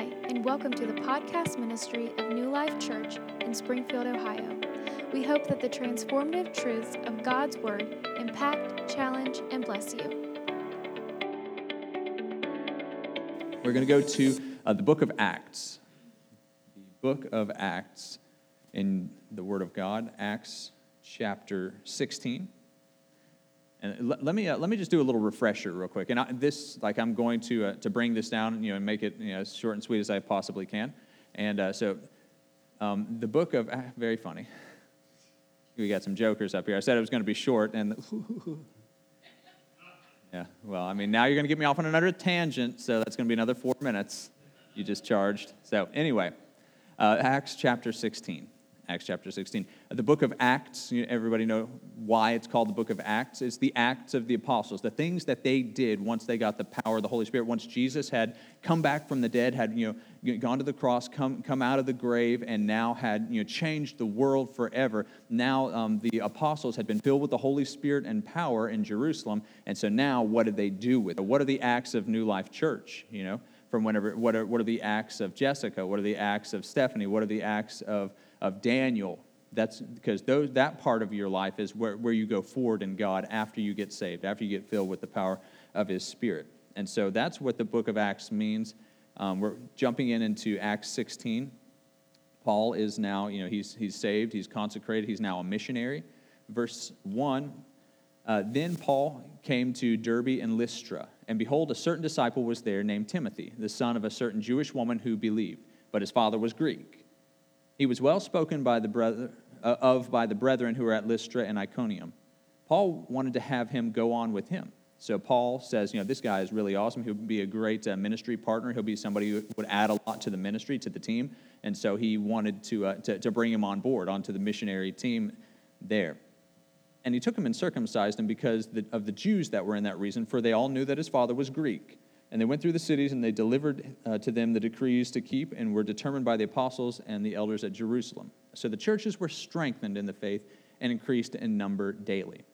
Hi, and welcome to the podcast ministry of New Life Church in Springfield, Ohio. We hope that the transformative truths of God's Word impact, challenge, and bless you. We're going to go to uh, the book of Acts. The book of Acts in the Word of God, Acts chapter 16. And let, let me uh, let me just do a little refresher real quick. And I, this, like, I'm going to uh, to bring this down, you know, and make it you know as short and sweet as I possibly can. And uh, so, um, the book of ah, very funny. We got some jokers up here. I said it was going to be short, and yeah. Well, I mean, now you're going to get me off on another tangent, so that's going to be another four minutes. You just charged. So anyway, uh, Acts chapter 16. Acts chapter 16. The book of Acts, everybody know why it's called the book of Acts? It's the acts of the apostles, the things that they did once they got the power of the Holy Spirit, once Jesus had come back from the dead, had you know, gone to the cross, come, come out of the grave, and now had you know, changed the world forever. Now um, the apostles had been filled with the Holy Spirit and power in Jerusalem. And so now what did they do with it? What are the acts of New Life Church, you know? From whenever, what are, what are the acts of Jessica? What are the acts of Stephanie? What are the acts of of Daniel. That's because those, that part of your life is where, where you go forward in God after you get saved, after you get filled with the power of His Spirit. And so that's what the book of Acts means. Um, we're jumping in into Acts 16. Paul is now, you know, he's, he's saved, he's consecrated, he's now a missionary. Verse 1 uh, Then Paul came to Derbe and Lystra, and behold, a certain disciple was there named Timothy, the son of a certain Jewish woman who believed, but his father was Greek. He was well spoken by the brother, uh, of by the brethren who were at Lystra and Iconium. Paul wanted to have him go on with him. So Paul says, you know, this guy is really awesome. He'll be a great uh, ministry partner. He'll be somebody who would add a lot to the ministry, to the team. And so he wanted to, uh, to, to bring him on board, onto the missionary team there. And he took him and circumcised him because of the Jews that were in that region, for they all knew that his father was Greek. And they went through the cities and they delivered uh, to them the decrees to keep and were determined by the apostles and the elders at Jerusalem. So the churches were strengthened in the faith and increased in number daily.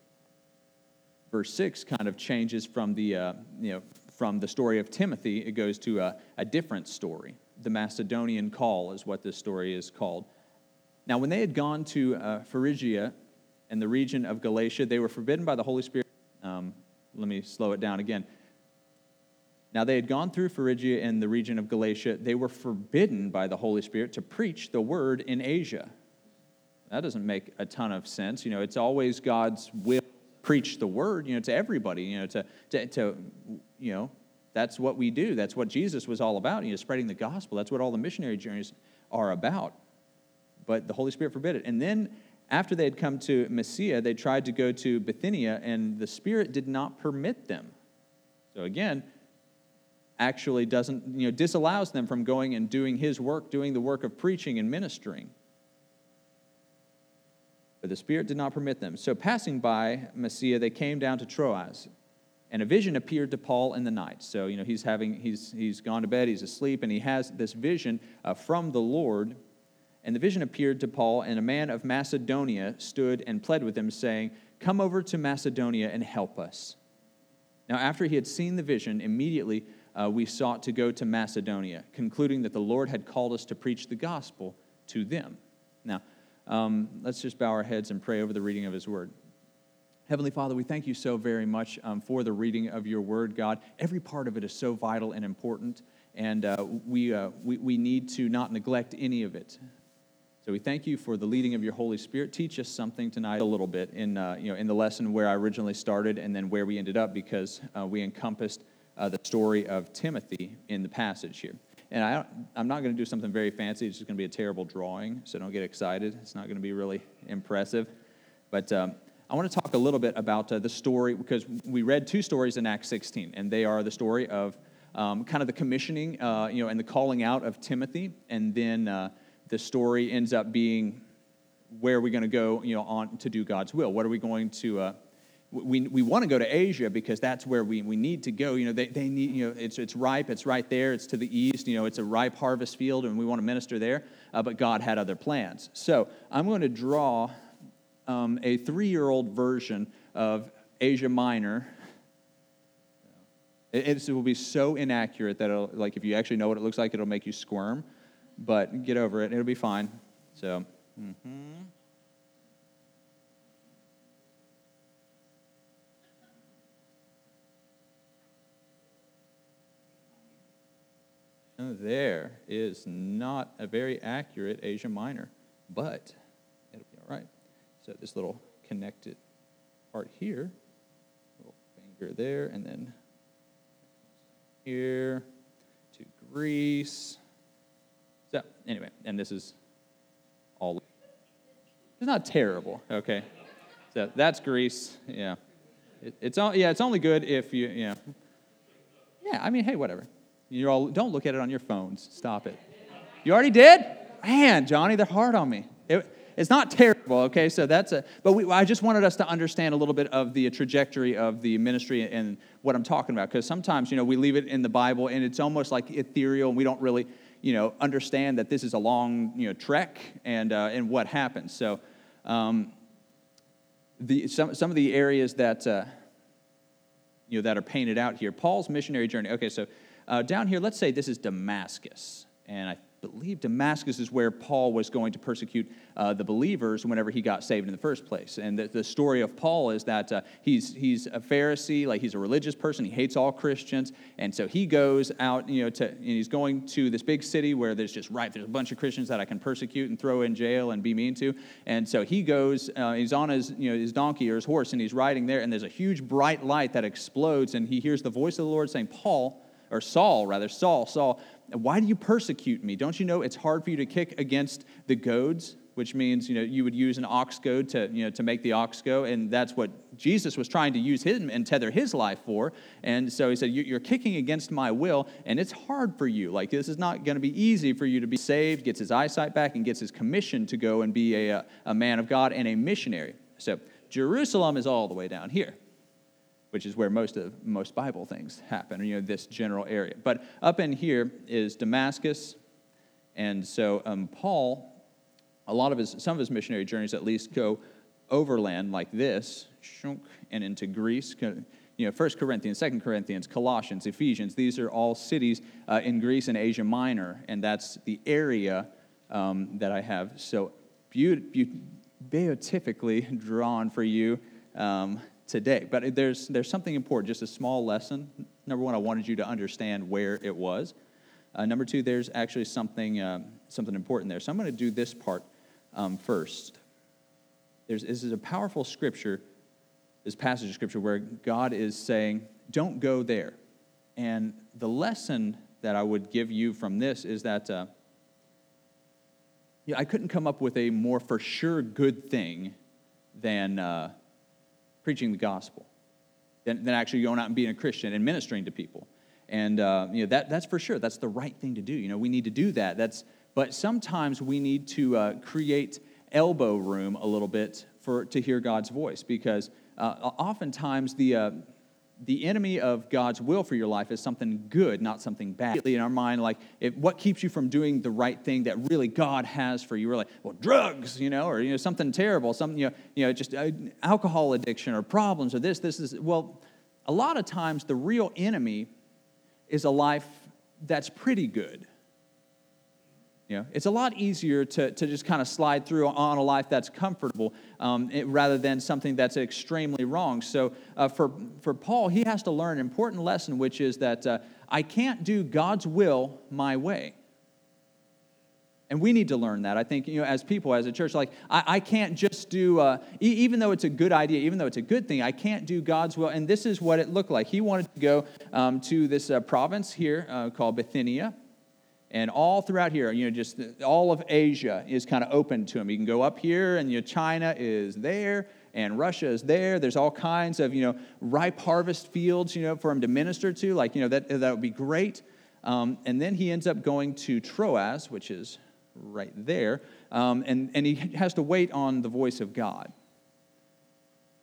Verse 6 kind of changes from the, uh, you know, from the story of Timothy, it goes to a, a different story. The Macedonian call is what this story is called. Now, when they had gone to uh, Phrygia and the region of Galatia, they were forbidden by the Holy Spirit. Um, let me slow it down again. Now, they had gone through Phrygia and the region of Galatia. They were forbidden by the Holy Spirit to preach the word in Asia. That doesn't make a ton of sense. You know, it's always God's will preach the word, you know, to everybody, you know, to, to, to you know, that's what we do. That's what Jesus was all about, you know, spreading the gospel. That's what all the missionary journeys are about. But the Holy Spirit forbid it. And then after they had come to Mysia, they tried to go to Bithynia, and the Spirit did not permit them. So again, actually doesn't, you know, disallows them from going and doing his work, doing the work of preaching and ministering. But the Spirit did not permit them. So, passing by Mysia, they came down to Troas, and a vision appeared to Paul in the night. So, you know, he's having, he's, he's gone to bed, he's asleep, and he has this vision uh, from the Lord. And the vision appeared to Paul, and a man of Macedonia stood and pled with him, saying, Come over to Macedonia and help us. Now, after he had seen the vision, immediately uh, we sought to go to Macedonia, concluding that the Lord had called us to preach the gospel to them. Now, um, let's just bow our heads and pray over the reading of His word. Heavenly Father, we thank you so very much um, for the reading of your word, God. Every part of it is so vital and important, and uh, we, uh, we, we need to not neglect any of it. So we thank you for the leading of your Holy Spirit. Teach us something tonight a little bit in, uh, you know, in the lesson where I originally started and then where we ended up because uh, we encompassed uh, the story of Timothy in the passage here. And I, am not going to do something very fancy. It's just going to be a terrible drawing, so don't get excited. It's not going to be really impressive. But um, I want to talk a little bit about uh, the story because we read two stories in Acts 16, and they are the story of um, kind of the commissioning, uh, you know, and the calling out of Timothy, and then uh, the story ends up being where are we going to go, you know, on to do God's will? What are we going to uh, we, we want to go to Asia because that's where we, we need to go. You know, they, they need, you know, it's, it's ripe, it's right there, it's to the east, you know, it's a ripe harvest field, and we want to minister there. Uh, but God had other plans. So I'm going to draw um, a three year old version of Asia Minor. It, it will be so inaccurate that, like, if you actually know what it looks like, it'll make you squirm. But get over it, it'll be fine. So, mm-hmm. There is not a very accurate Asia Minor, but it'll be all right. So this little connected part here, little finger there, and then here to Greece. So anyway, and this is all. It's not terrible, okay. So that's Greece, yeah. It, it's all, yeah, it's only good if you, yeah. Yeah, I mean, hey, whatever. You're all, don't look at it on your phones. Stop it. You already did? Man, Johnny, they're hard on me. It, it's not terrible, okay? So that's a, but we, I just wanted us to understand a little bit of the trajectory of the ministry and what I'm talking about. Because sometimes, you know, we leave it in the Bible and it's almost like ethereal and we don't really, you know, understand that this is a long, you know, trek and, uh, and what happens. So, um, the, some, some of the areas that, uh, you know, that are painted out here. Paul's missionary journey. Okay, so uh, down here, let's say this is Damascus. And I believe Damascus is where Paul was going to persecute uh, the believers whenever he got saved in the first place. And the, the story of Paul is that uh, he's, he's a Pharisee, like he's a religious person. He hates all Christians. And so he goes out, you know, to, and he's going to this big city where there's just right, there's a bunch of Christians that I can persecute and throw in jail and be mean to. And so he goes, uh, he's on his, you know, his donkey or his horse and he's riding there. And there's a huge bright light that explodes. And he hears the voice of the Lord saying, Paul, or Saul, rather, Saul, Saul, why do you persecute me? Don't you know it's hard for you to kick against the goads? Which means, you know, you would use an ox goad to, you know, to make the ox go. And that's what Jesus was trying to use him and tether his life for. And so he said, You're kicking against my will, and it's hard for you. Like, this is not going to be easy for you to be saved, gets his eyesight back, and gets his commission to go and be a, a man of God and a missionary. So Jerusalem is all the way down here which is where most of most Bible things happen, you know, this general area. But up in here is Damascus, and so um, Paul, a lot of his some of his missionary journeys at least go overland like this, and into Greece. You know, First Corinthians, Second Corinthians, Colossians, Ephesians. These are all cities uh, in Greece and Asia Minor, and that's the area um, that I have so beatifically drawn for you. Um, today. But there's, there's something important, just a small lesson. Number one, I wanted you to understand where it was. Uh, number two, there's actually something, uh, something important there. So I'm going to do this part um, first. There's, this is a powerful scripture, this passage of scripture, where God is saying, don't go there. And the lesson that I would give you from this is that uh, yeah, I couldn't come up with a more for sure good thing than uh, preaching the gospel than, than actually going out and being a Christian and ministering to people. And uh, you know that, that's for sure. That's the right thing to do. You know, we need to do that. That's, but sometimes we need to uh, create elbow room a little bit for to hear God's voice because uh, oftentimes the uh, the enemy of God's will for your life is something good, not something bad. In our mind, like, if, what keeps you from doing the right thing that really God has for you? We're like, well, drugs, you know, or you know, something terrible, something, you know, you know just uh, alcohol addiction or problems or this, this is. Well, a lot of times the real enemy is a life that's pretty good. You know, it's a lot easier to, to just kind of slide through on a life that's comfortable um, it, rather than something that's extremely wrong. So uh, for, for Paul, he has to learn an important lesson, which is that uh, I can't do God's will my way. And we need to learn that. I think, you know, as people, as a church, like, I, I can't just do, uh, e- even though it's a good idea, even though it's a good thing, I can't do God's will. And this is what it looked like. He wanted to go um, to this uh, province here uh, called Bithynia. And all throughout here, you know, just all of Asia is kind of open to him. You can go up here, and you know, China is there, and Russia is there. There's all kinds of, you know, ripe harvest fields, you know, for him to minister to. Like, you know, that, that would be great. Um, and then he ends up going to Troas, which is right there, um, and, and he has to wait on the voice of God.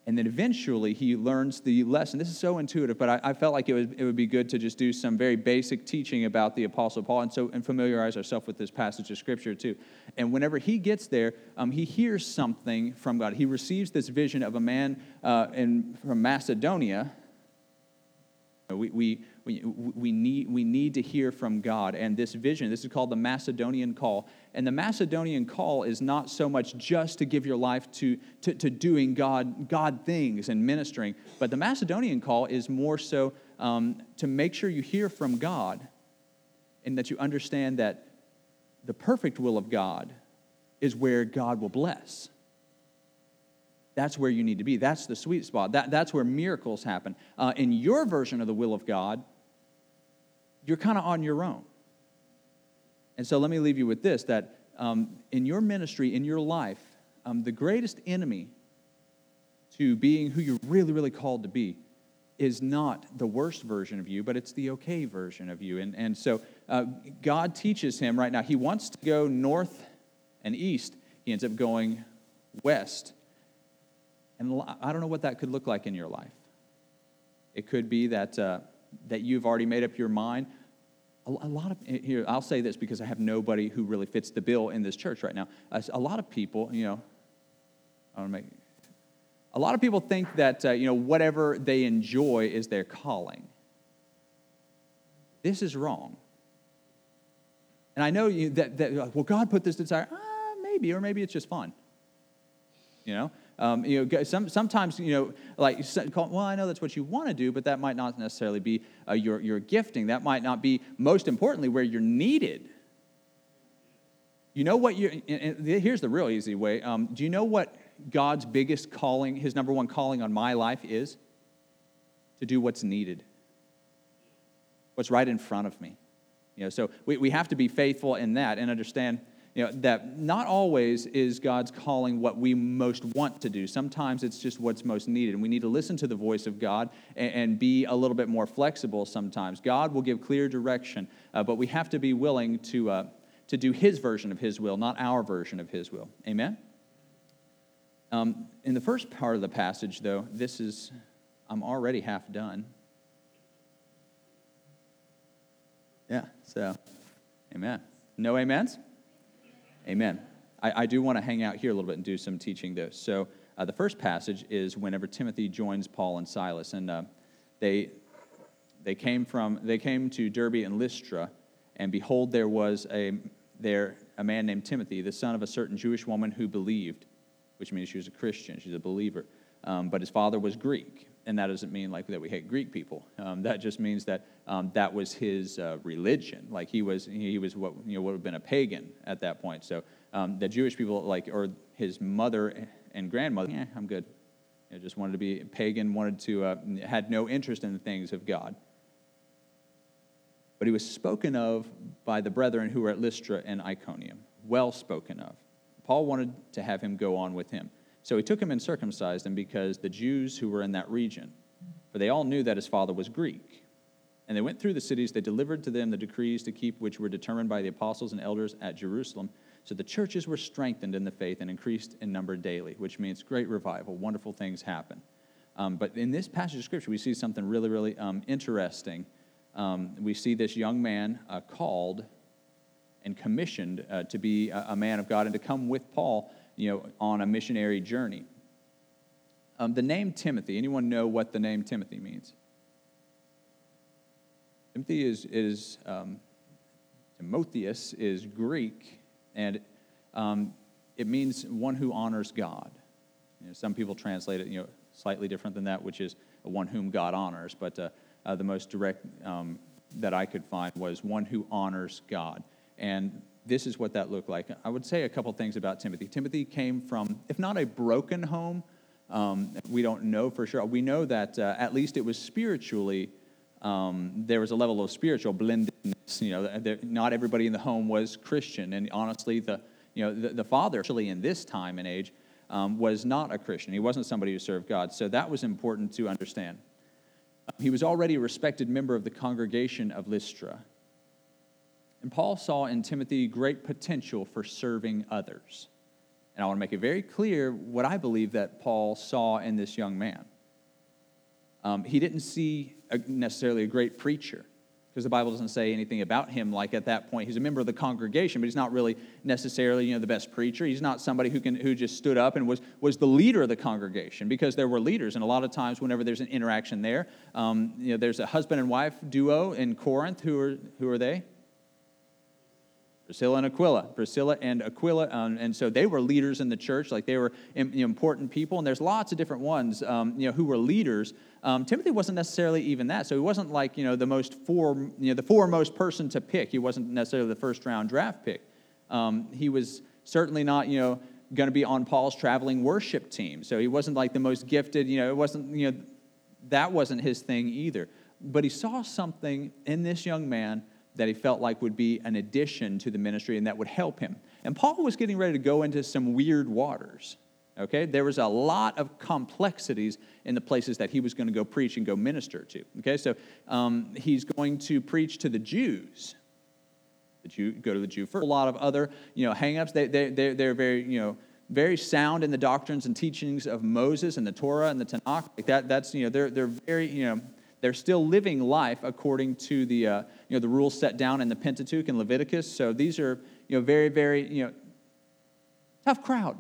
And then eventually he learns the lesson. This is so intuitive, but I, I, felt like it would, it would be good to just do some very basic teaching about the Apostle Paul and so and familiarize ourselves with this passage of Scripture too. And whenever he gets there, um, he hears something from God. He receives this vision of a man uh, in, from Macedonia We, we, we, we, need, we need to hear from God. And this vision, this is called the Macedonian call. And the Macedonian call is not so much just to give your life to, to, to doing God, God things and ministering, but the Macedonian call is more so um, to make sure you hear from God and that you understand that the perfect will of God is where God will bless. That's where you need to be. That's the sweet spot. That, that's where miracles happen. Uh, in your version of the will of God, you're kind of on your own. And so let me leave you with this that um, in your ministry, in your life, um, the greatest enemy to being who you're really, really called to be is not the worst version of you, but it's the okay version of you. And, and so uh, God teaches him right now, he wants to go north and east. He ends up going west. And I don't know what that could look like in your life. It could be that, uh, that you've already made up your mind. A, a, lot of, here, I'll say this because I have nobody who really fits the bill in this church right now. A, a lot of people, you know, I don't make, a lot of people think that, uh, you know, whatever they enjoy is their calling. This is wrong. And I know you, that, that, well, God put this desire. Ah, maybe, or maybe it's just fun. You know, um, you know, some, sometimes, you know, like, well, I know that's what you want to do, but that might not necessarily be uh, your, your gifting. That might not be, most importantly, where you're needed. You know what you here's the real easy way. Um, do you know what God's biggest calling, his number one calling on my life is? To do what's needed, what's right in front of me. You know, so we, we have to be faithful in that and understand you know, that not always is God's calling what we most want to do. Sometimes it's just what's most needed. And we need to listen to the voice of God and, and be a little bit more flexible sometimes. God will give clear direction, uh, but we have to be willing to, uh, to do His version of His will, not our version of His will. Amen? Um, in the first part of the passage, though, this is, I'm already half done. Yeah, so, amen. No amens? Amen. I, I do want to hang out here a little bit and do some teaching, though. So, uh, the first passage is whenever Timothy joins Paul and Silas, and uh, they they came from they came to Derbe and Lystra, and behold, there was a there a man named Timothy, the son of a certain Jewish woman who believed, which means she was a Christian, she's a believer. Um, but his father was Greek, and that doesn't mean like that we hate Greek people. Um, that just means that um, that was his uh, religion. Like he was, he was what you know would have been a pagan at that point. So um, the Jewish people, like, or his mother and grandmother, yeah, I'm good. You know, just wanted to be pagan, wanted to uh, had no interest in the things of God. But he was spoken of by the brethren who were at Lystra and Iconium, well spoken of. Paul wanted to have him go on with him. So he took him and circumcised him because the Jews who were in that region, for they all knew that his father was Greek. And they went through the cities, they delivered to them the decrees to keep which were determined by the apostles and elders at Jerusalem. So the churches were strengthened in the faith and increased in number daily, which means great revival, wonderful things happen. Um, but in this passage of scripture, we see something really, really um, interesting. Um, we see this young man uh, called and commissioned uh, to be a, a man of God and to come with Paul you know, on a missionary journey. Um, the name Timothy, anyone know what the name Timothy means? Timothy is, is um, Timotheus is Greek, and um, it means one who honors God. You know, some people translate it, you know, slightly different than that, which is one whom God honors. But uh, uh, the most direct um, that I could find was one who honors God. And this is what that looked like. I would say a couple things about Timothy. Timothy came from, if not a broken home, um, we don't know for sure. We know that uh, at least it was spiritually, um, there was a level of spiritual blendedness. You know, not everybody in the home was Christian, and honestly, the you know the, the father actually in this time and age um, was not a Christian. He wasn't somebody who served God. So that was important to understand. He was already a respected member of the congregation of Lystra. And Paul saw in Timothy great potential for serving others. And I want to make it very clear what I believe that Paul saw in this young man. Um, he didn't see a, necessarily a great preacher. because the Bible doesn't say anything about him like at that point. He's a member of the congregation, but he's not really necessarily, you know, the best preacher. He's not somebody who can who just stood up and was was the leader of the congregation because there were leaders, and a lot of times whenever there's an interaction there, um, you know, there's a husband and wife duo in Corinth. Who are who are they? Priscilla and Aquila. Priscilla and Aquila, um, and so they were leaders in the church, like they were important people. And there's lots of different ones, um, you know, who were leaders. Um, Timothy wasn't necessarily even that, so he wasn't like you know the most four, you know, the foremost person to pick. He wasn't necessarily the first round draft pick. Um, he was certainly not, you know, going to be on Paul's traveling worship team. So he wasn't like the most gifted. You know, it wasn't, you know, that wasn't his thing either. But he saw something in this young man that he felt like would be an addition to the ministry and that would help him. And Paul was getting ready to go into some weird waters. Okay, there was a lot of complexities in the places that he was going to go preach and go minister to. Okay, so um, he's going to preach to the Jews. The Jew, go to the Jew first. A lot of other, you know, hangups. They, they, they're, they're very, you know, very sound in the doctrines and teachings of Moses and the Torah and the Tanakh. Like that, that's, you know, they're, they're very, you know, they're still living life according to the, uh, you know, the rules set down in the Pentateuch and Leviticus. So these are you know, very, very you know, tough crowd.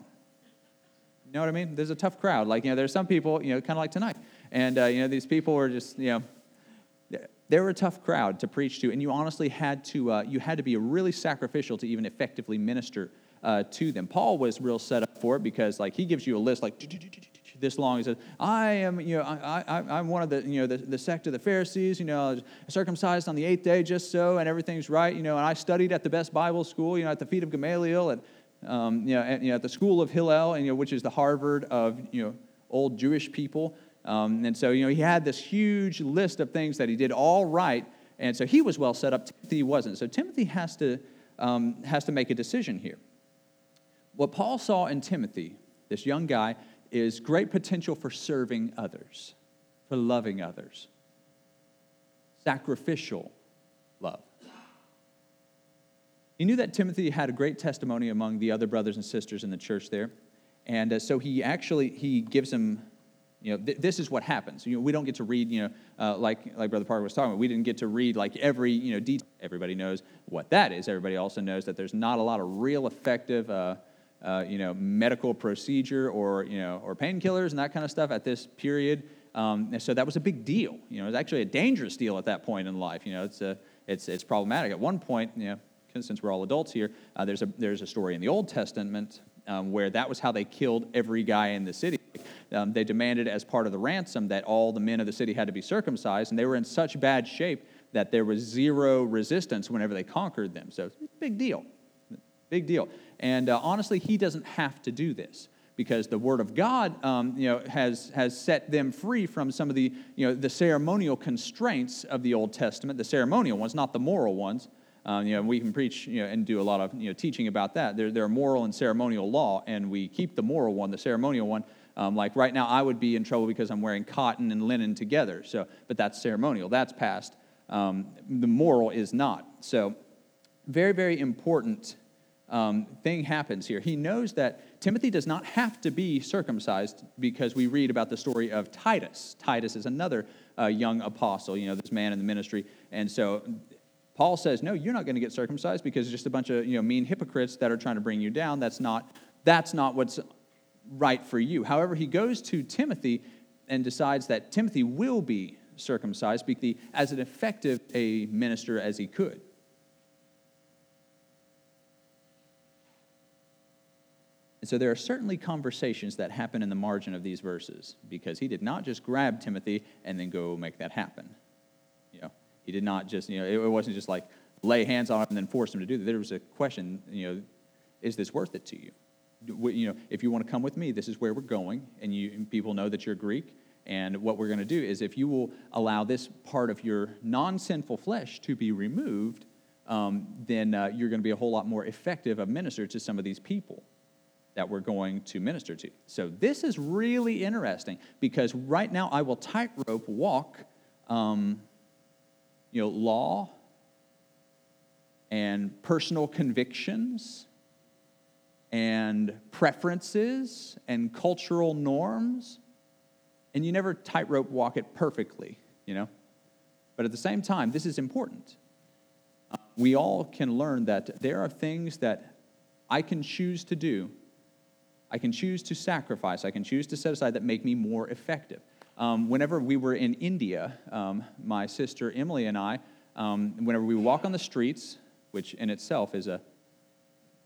You know what I mean? There's a tough crowd. Like, you know, there's some people, you know, kind of like tonight. And, uh, you know, these people were just, you know, they were a tough crowd to preach to. And you honestly had to, uh, you had to be really sacrificial to even effectively minister uh, to them. Paul was real set up for it because, like, he gives you a list, like, this long. He says, I am, you know, I, I, I'm one of the, you know, the, the sect of the Pharisees, you know, circumcised on the eighth day just so, and everything's right, you know, and I studied at the best Bible school, you know, at the feet of Gamaliel, and, um, you, know, at, you know, at the school of Hillel, and, you know, which is the Harvard of, you know, old Jewish people. Um, and so, you know, he had this huge list of things that he did all right, and so he was well set up. Timothy wasn't. So Timothy has to, um, has to make a decision here. What Paul saw in Timothy, this young guy, is great potential for serving others, for loving others, sacrificial love. He knew that Timothy had a great testimony among the other brothers and sisters in the church there. And uh, so he actually he gives him you know, th- this is what happens. You know, we don't get to read, you know, uh, like, like Brother Parker was talking about, we didn't get to read like every, you know, detail. Everybody knows what that is. Everybody also knows that there's not a lot of real effective uh, uh, you know, medical procedure or, you know, or painkillers and that kind of stuff at this period. Um, and so that was a big deal. You know, it was actually a dangerous deal at that point in life. You know, it's, a, it's, it's problematic. At one point, you know, since we're all adults here, uh, there's, a, there's a story in the Old Testament um, where that was how they killed every guy in the city. Um, they demanded as part of the ransom that all the men of the city had to be circumcised, and they were in such bad shape that there was zero resistance whenever they conquered them. So, big deal. Big deal. And uh, honestly, he doesn't have to do this because the Word of God, um, you know, has, has set them free from some of the, you know, the ceremonial constraints of the Old Testament, the ceremonial ones, not the moral ones. Um, you know, we can preach you know, and do a lot of you know, teaching about that. There, there are moral and ceremonial law, and we keep the moral one, the ceremonial one. Um, like right now, I would be in trouble because I'm wearing cotton and linen together. So, but that's ceremonial. That's past. Um, the moral is not. So, very, very important um, thing happens here. He knows that Timothy does not have to be circumcised because we read about the story of Titus. Titus is another uh, young apostle, you know, this man in the ministry. And so Paul says, No, you're not going to get circumcised because it's just a bunch of you know, mean hypocrites that are trying to bring you down. That's not, that's not what's right for you. However, he goes to Timothy and decides that Timothy will be circumcised as an effective a minister as he could. And so there are certainly conversations that happen in the margin of these verses because he did not just grab Timothy and then go make that happen. You know, he did not just, you know, it wasn't just like lay hands on him and then force him to do that. There was a question, you know, is this worth it to you? You know, if you want to come with me, this is where we're going, and you and people know that you're Greek. And what we're going to do is, if you will allow this part of your non-sinful flesh to be removed, um, then uh, you're going to be a whole lot more effective a minister to some of these people that we're going to minister to. So this is really interesting because right now I will tightrope walk, um, you know, law and personal convictions and preferences and cultural norms, and you never tightrope walk it perfectly, you know. But at the same time, this is important. Uh, we all can learn that there are things that I can choose to do, I can choose to sacrifice, I can choose to set aside that make me more effective. Um, whenever we were in India, um, my sister Emily and I, um, whenever we walk on the streets, which in itself is a,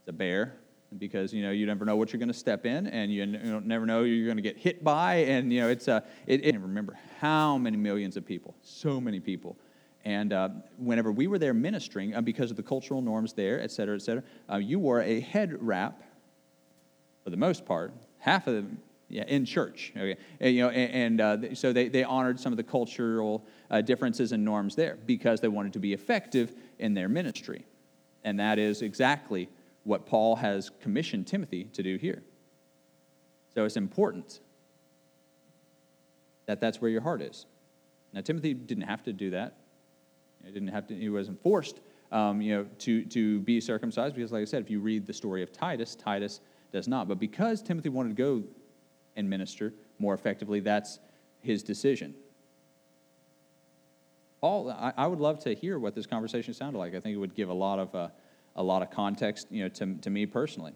a bear, because you know you never know what you're going to step in, and you, you never know you're going to get hit by, and you know it's a. It, it, remember how many millions of people, so many people, and uh, whenever we were there ministering, uh, because of the cultural norms there, et cetera, et cetera, uh, you wore a head wrap for the most part. Half of them, yeah, in church. Okay, and, you know, and, and uh, so they, they honored some of the cultural uh, differences and norms there because they wanted to be effective in their ministry, and that is exactly what Paul has commissioned Timothy to do here. So it's important that that's where your heart is. Now, Timothy didn't have to do that. He didn't have to. He wasn't forced, um, you know, to to be circumcised because, like I said, if you read the story of Titus, Titus does not. But because Timothy wanted to go and minister more effectively, that's his decision. Paul, I, I would love to hear what this conversation sounded like. I think it would give a lot of uh, a lot of context, you know, to, to me personally.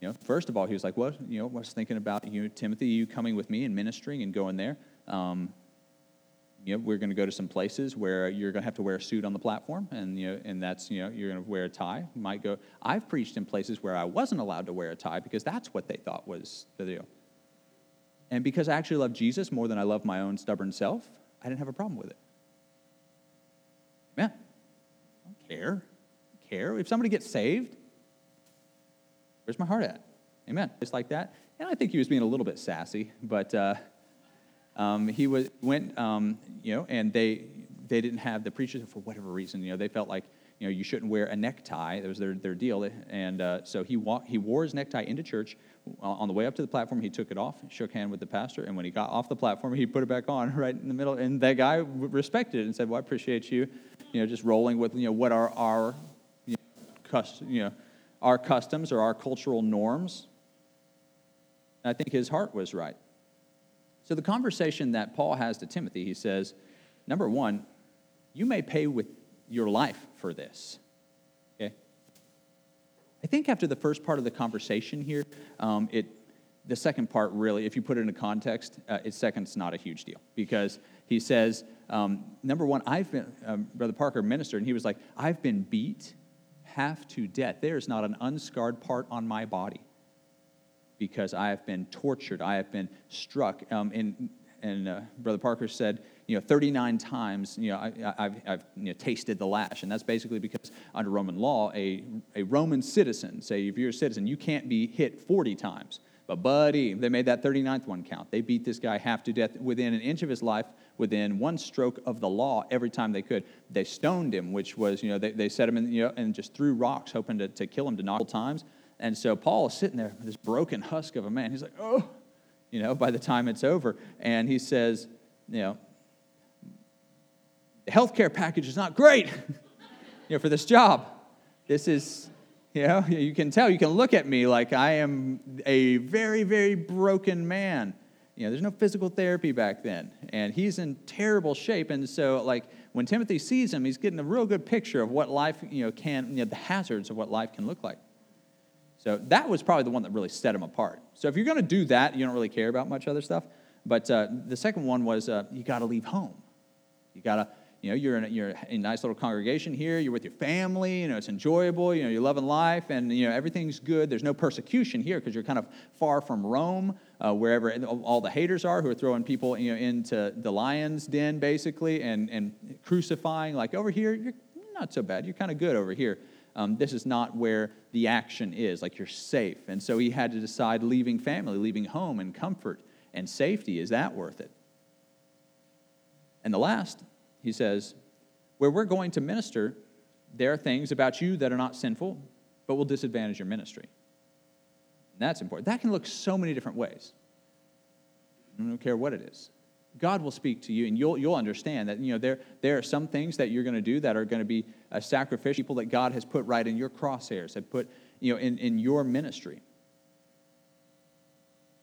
You know, first of all, he was like, "What? You know, I was thinking about you, Timothy, you coming with me and ministering and going there. Um, you know, we're going to go to some places where you're going to have to wear a suit on the platform, and you know, and that's you know, you're going to wear a tie. Might go. I've preached in places where I wasn't allowed to wear a tie because that's what they thought was the deal. And because I actually love Jesus more than I love my own stubborn self, I didn't have a problem with it. Man, I don't care. Care. If somebody gets saved, where's my heart at? Amen. Just like that. And I think he was being a little bit sassy, but uh, um, he was, went, um, you know, and they they didn't have the preachers for whatever reason. You know, they felt like you know you shouldn't wear a necktie. That was their, their deal. And uh, so he walked, he wore his necktie into church. On the way up to the platform, he took it off, shook hand with the pastor, and when he got off the platform, he put it back on right in the middle. And that guy respected it and said, "Well, I appreciate you." you know, just rolling with, you know, what are our, you know, cust- you know, our customs or our cultural norms. And I think his heart was right. So the conversation that Paul has to Timothy, he says, number one, you may pay with your life for this. Okay? I think after the first part of the conversation here, um, it the second part really, if you put it in a context, uh, it's second, it's not a huge deal because he says, um, number one, I've been, um, Brother Parker ministered, and he was like, I've been beat half to death. There is not an unscarred part on my body because I have been tortured. I have been struck. Um, and and uh, Brother Parker said, you know, 39 times, you know, I, have I've you know, tasted the lash. And that's basically because under Roman law, a, a Roman citizen, say if you're a citizen, you can't be hit 40 times. But buddy, they made that 39th one count. They beat this guy half to death within an inch of his life, within one stroke of the law every time they could. They stoned him, which was, you know, they, they set him in, you know, and just threw rocks hoping to, to kill him to knock times. And so Paul is sitting there, with this broken husk of a man. He's like, oh, you know, by the time it's over. And he says, you know, the health care package is not great, you know, for this job. This is, you know, you can tell, you can look at me like I am a very, very broken man. You know, there's no physical therapy back then, and he's in terrible shape. And so, like, when Timothy sees him, he's getting a real good picture of what life, you know, can, you know, the hazards of what life can look like. So that was probably the one that really set him apart. So if you're going to do that, you don't really care about much other stuff. But uh, the second one was uh, you got to leave home. You got to you know, you're in, a, you're in a nice little congregation here, you're with your family, you know, it's enjoyable, you know, you're loving life, and, you know, everything's good. There's no persecution here because you're kind of far from Rome, uh, wherever all the haters are who are throwing people, you know, into the lion's den, basically, and, and crucifying. Like, over here, you're not so bad. You're kind of good over here. Um, this is not where the action is. Like, you're safe. And so he had to decide leaving family, leaving home and comfort and safety. Is that worth it? And the last he says, Where we're going to minister, there are things about you that are not sinful, but will disadvantage your ministry. And that's important. That can look so many different ways. I don't care what it is. God will speak to you, and you'll, you'll understand that you know, there, there are some things that you're going to do that are going to be a sacrificial people that God has put right in your crosshairs, have put you know, in, in your ministry.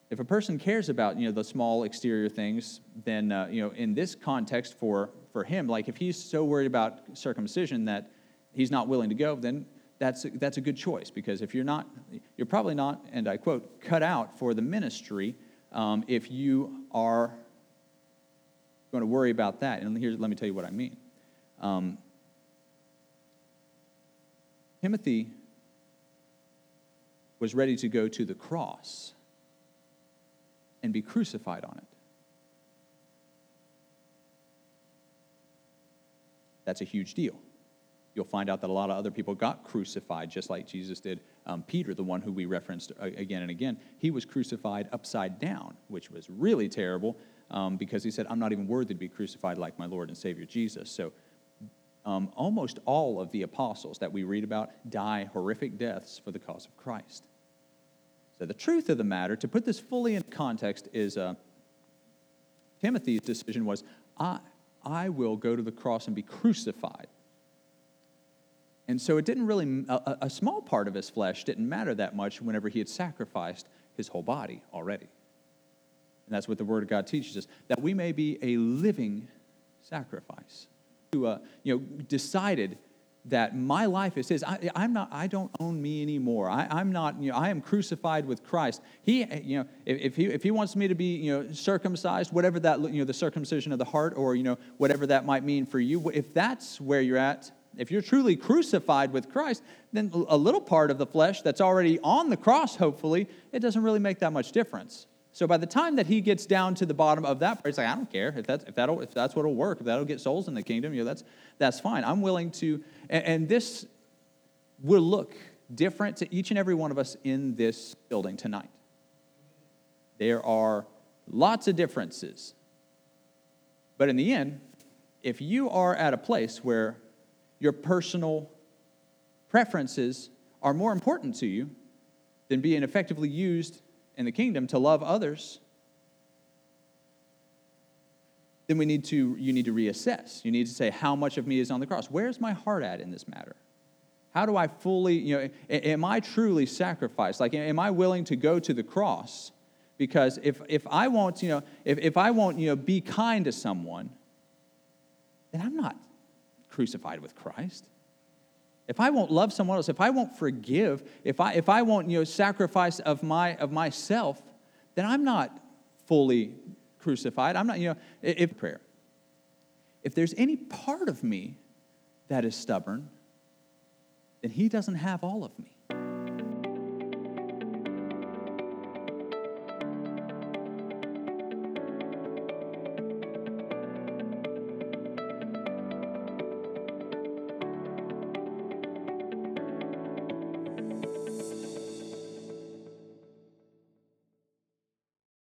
if a person cares about you know the small exterior things, then uh, you know in this context for for him, like if he's so worried about circumcision that he's not willing to go, then that's a, that's a good choice because if you're not, you're probably not, and I quote, cut out for the ministry um, if you are going to worry about that. And here, let me tell you what I mean. Um, Timothy was ready to go to the cross and be crucified on it. That's a huge deal. You'll find out that a lot of other people got crucified just like Jesus did. Um, Peter, the one who we referenced uh, again and again, he was crucified upside down, which was really terrible um, because he said, I'm not even worthy to be crucified like my Lord and Savior Jesus. So um, almost all of the apostles that we read about die horrific deaths for the cause of Christ. So, the truth of the matter, to put this fully in context, is uh, Timothy's decision was I, I will go to the cross and be crucified. And so it didn't really, a, a small part of his flesh didn't matter that much whenever he had sacrificed his whole body already. And that's what the Word of God teaches us that we may be a living sacrifice. Who, uh, you know, decided that my life is his. I, am not, I don't own me anymore. I, am not, you know, I am crucified with Christ. He, you know, if, if, he, if he wants me to be, you know, circumcised, whatever that, you know, the circumcision of the heart or, you know, whatever that might mean for you, if that's where you're at, if you're truly crucified with Christ, then a little part of the flesh that's already on the cross, hopefully, it doesn't really make that much difference. So by the time that he gets down to the bottom of that part, he's like, I don't care if that's if that'll if that's what'll work, if that'll get souls in the kingdom, you know, that's that's fine. I'm willing to, and, and this will look different to each and every one of us in this building tonight. There are lots of differences. But in the end, if you are at a place where your personal preferences are more important to you than being effectively used in the kingdom to love others, then we need to, you need to reassess. You need to say, how much of me is on the cross? Where's my heart at in this matter? How do I fully, you know, am I truly sacrificed? Like, am I willing to go to the cross? Because if, if I won't, you know, if, if I won't, you know, be kind to someone, then I'm not crucified with Christ if I won't love someone else, if I won't forgive, if I, if I won't you know, sacrifice of, my, of myself, then I'm not fully crucified. I'm not, you know, if prayer. If there's any part of me that is stubborn, then he doesn't have all of me.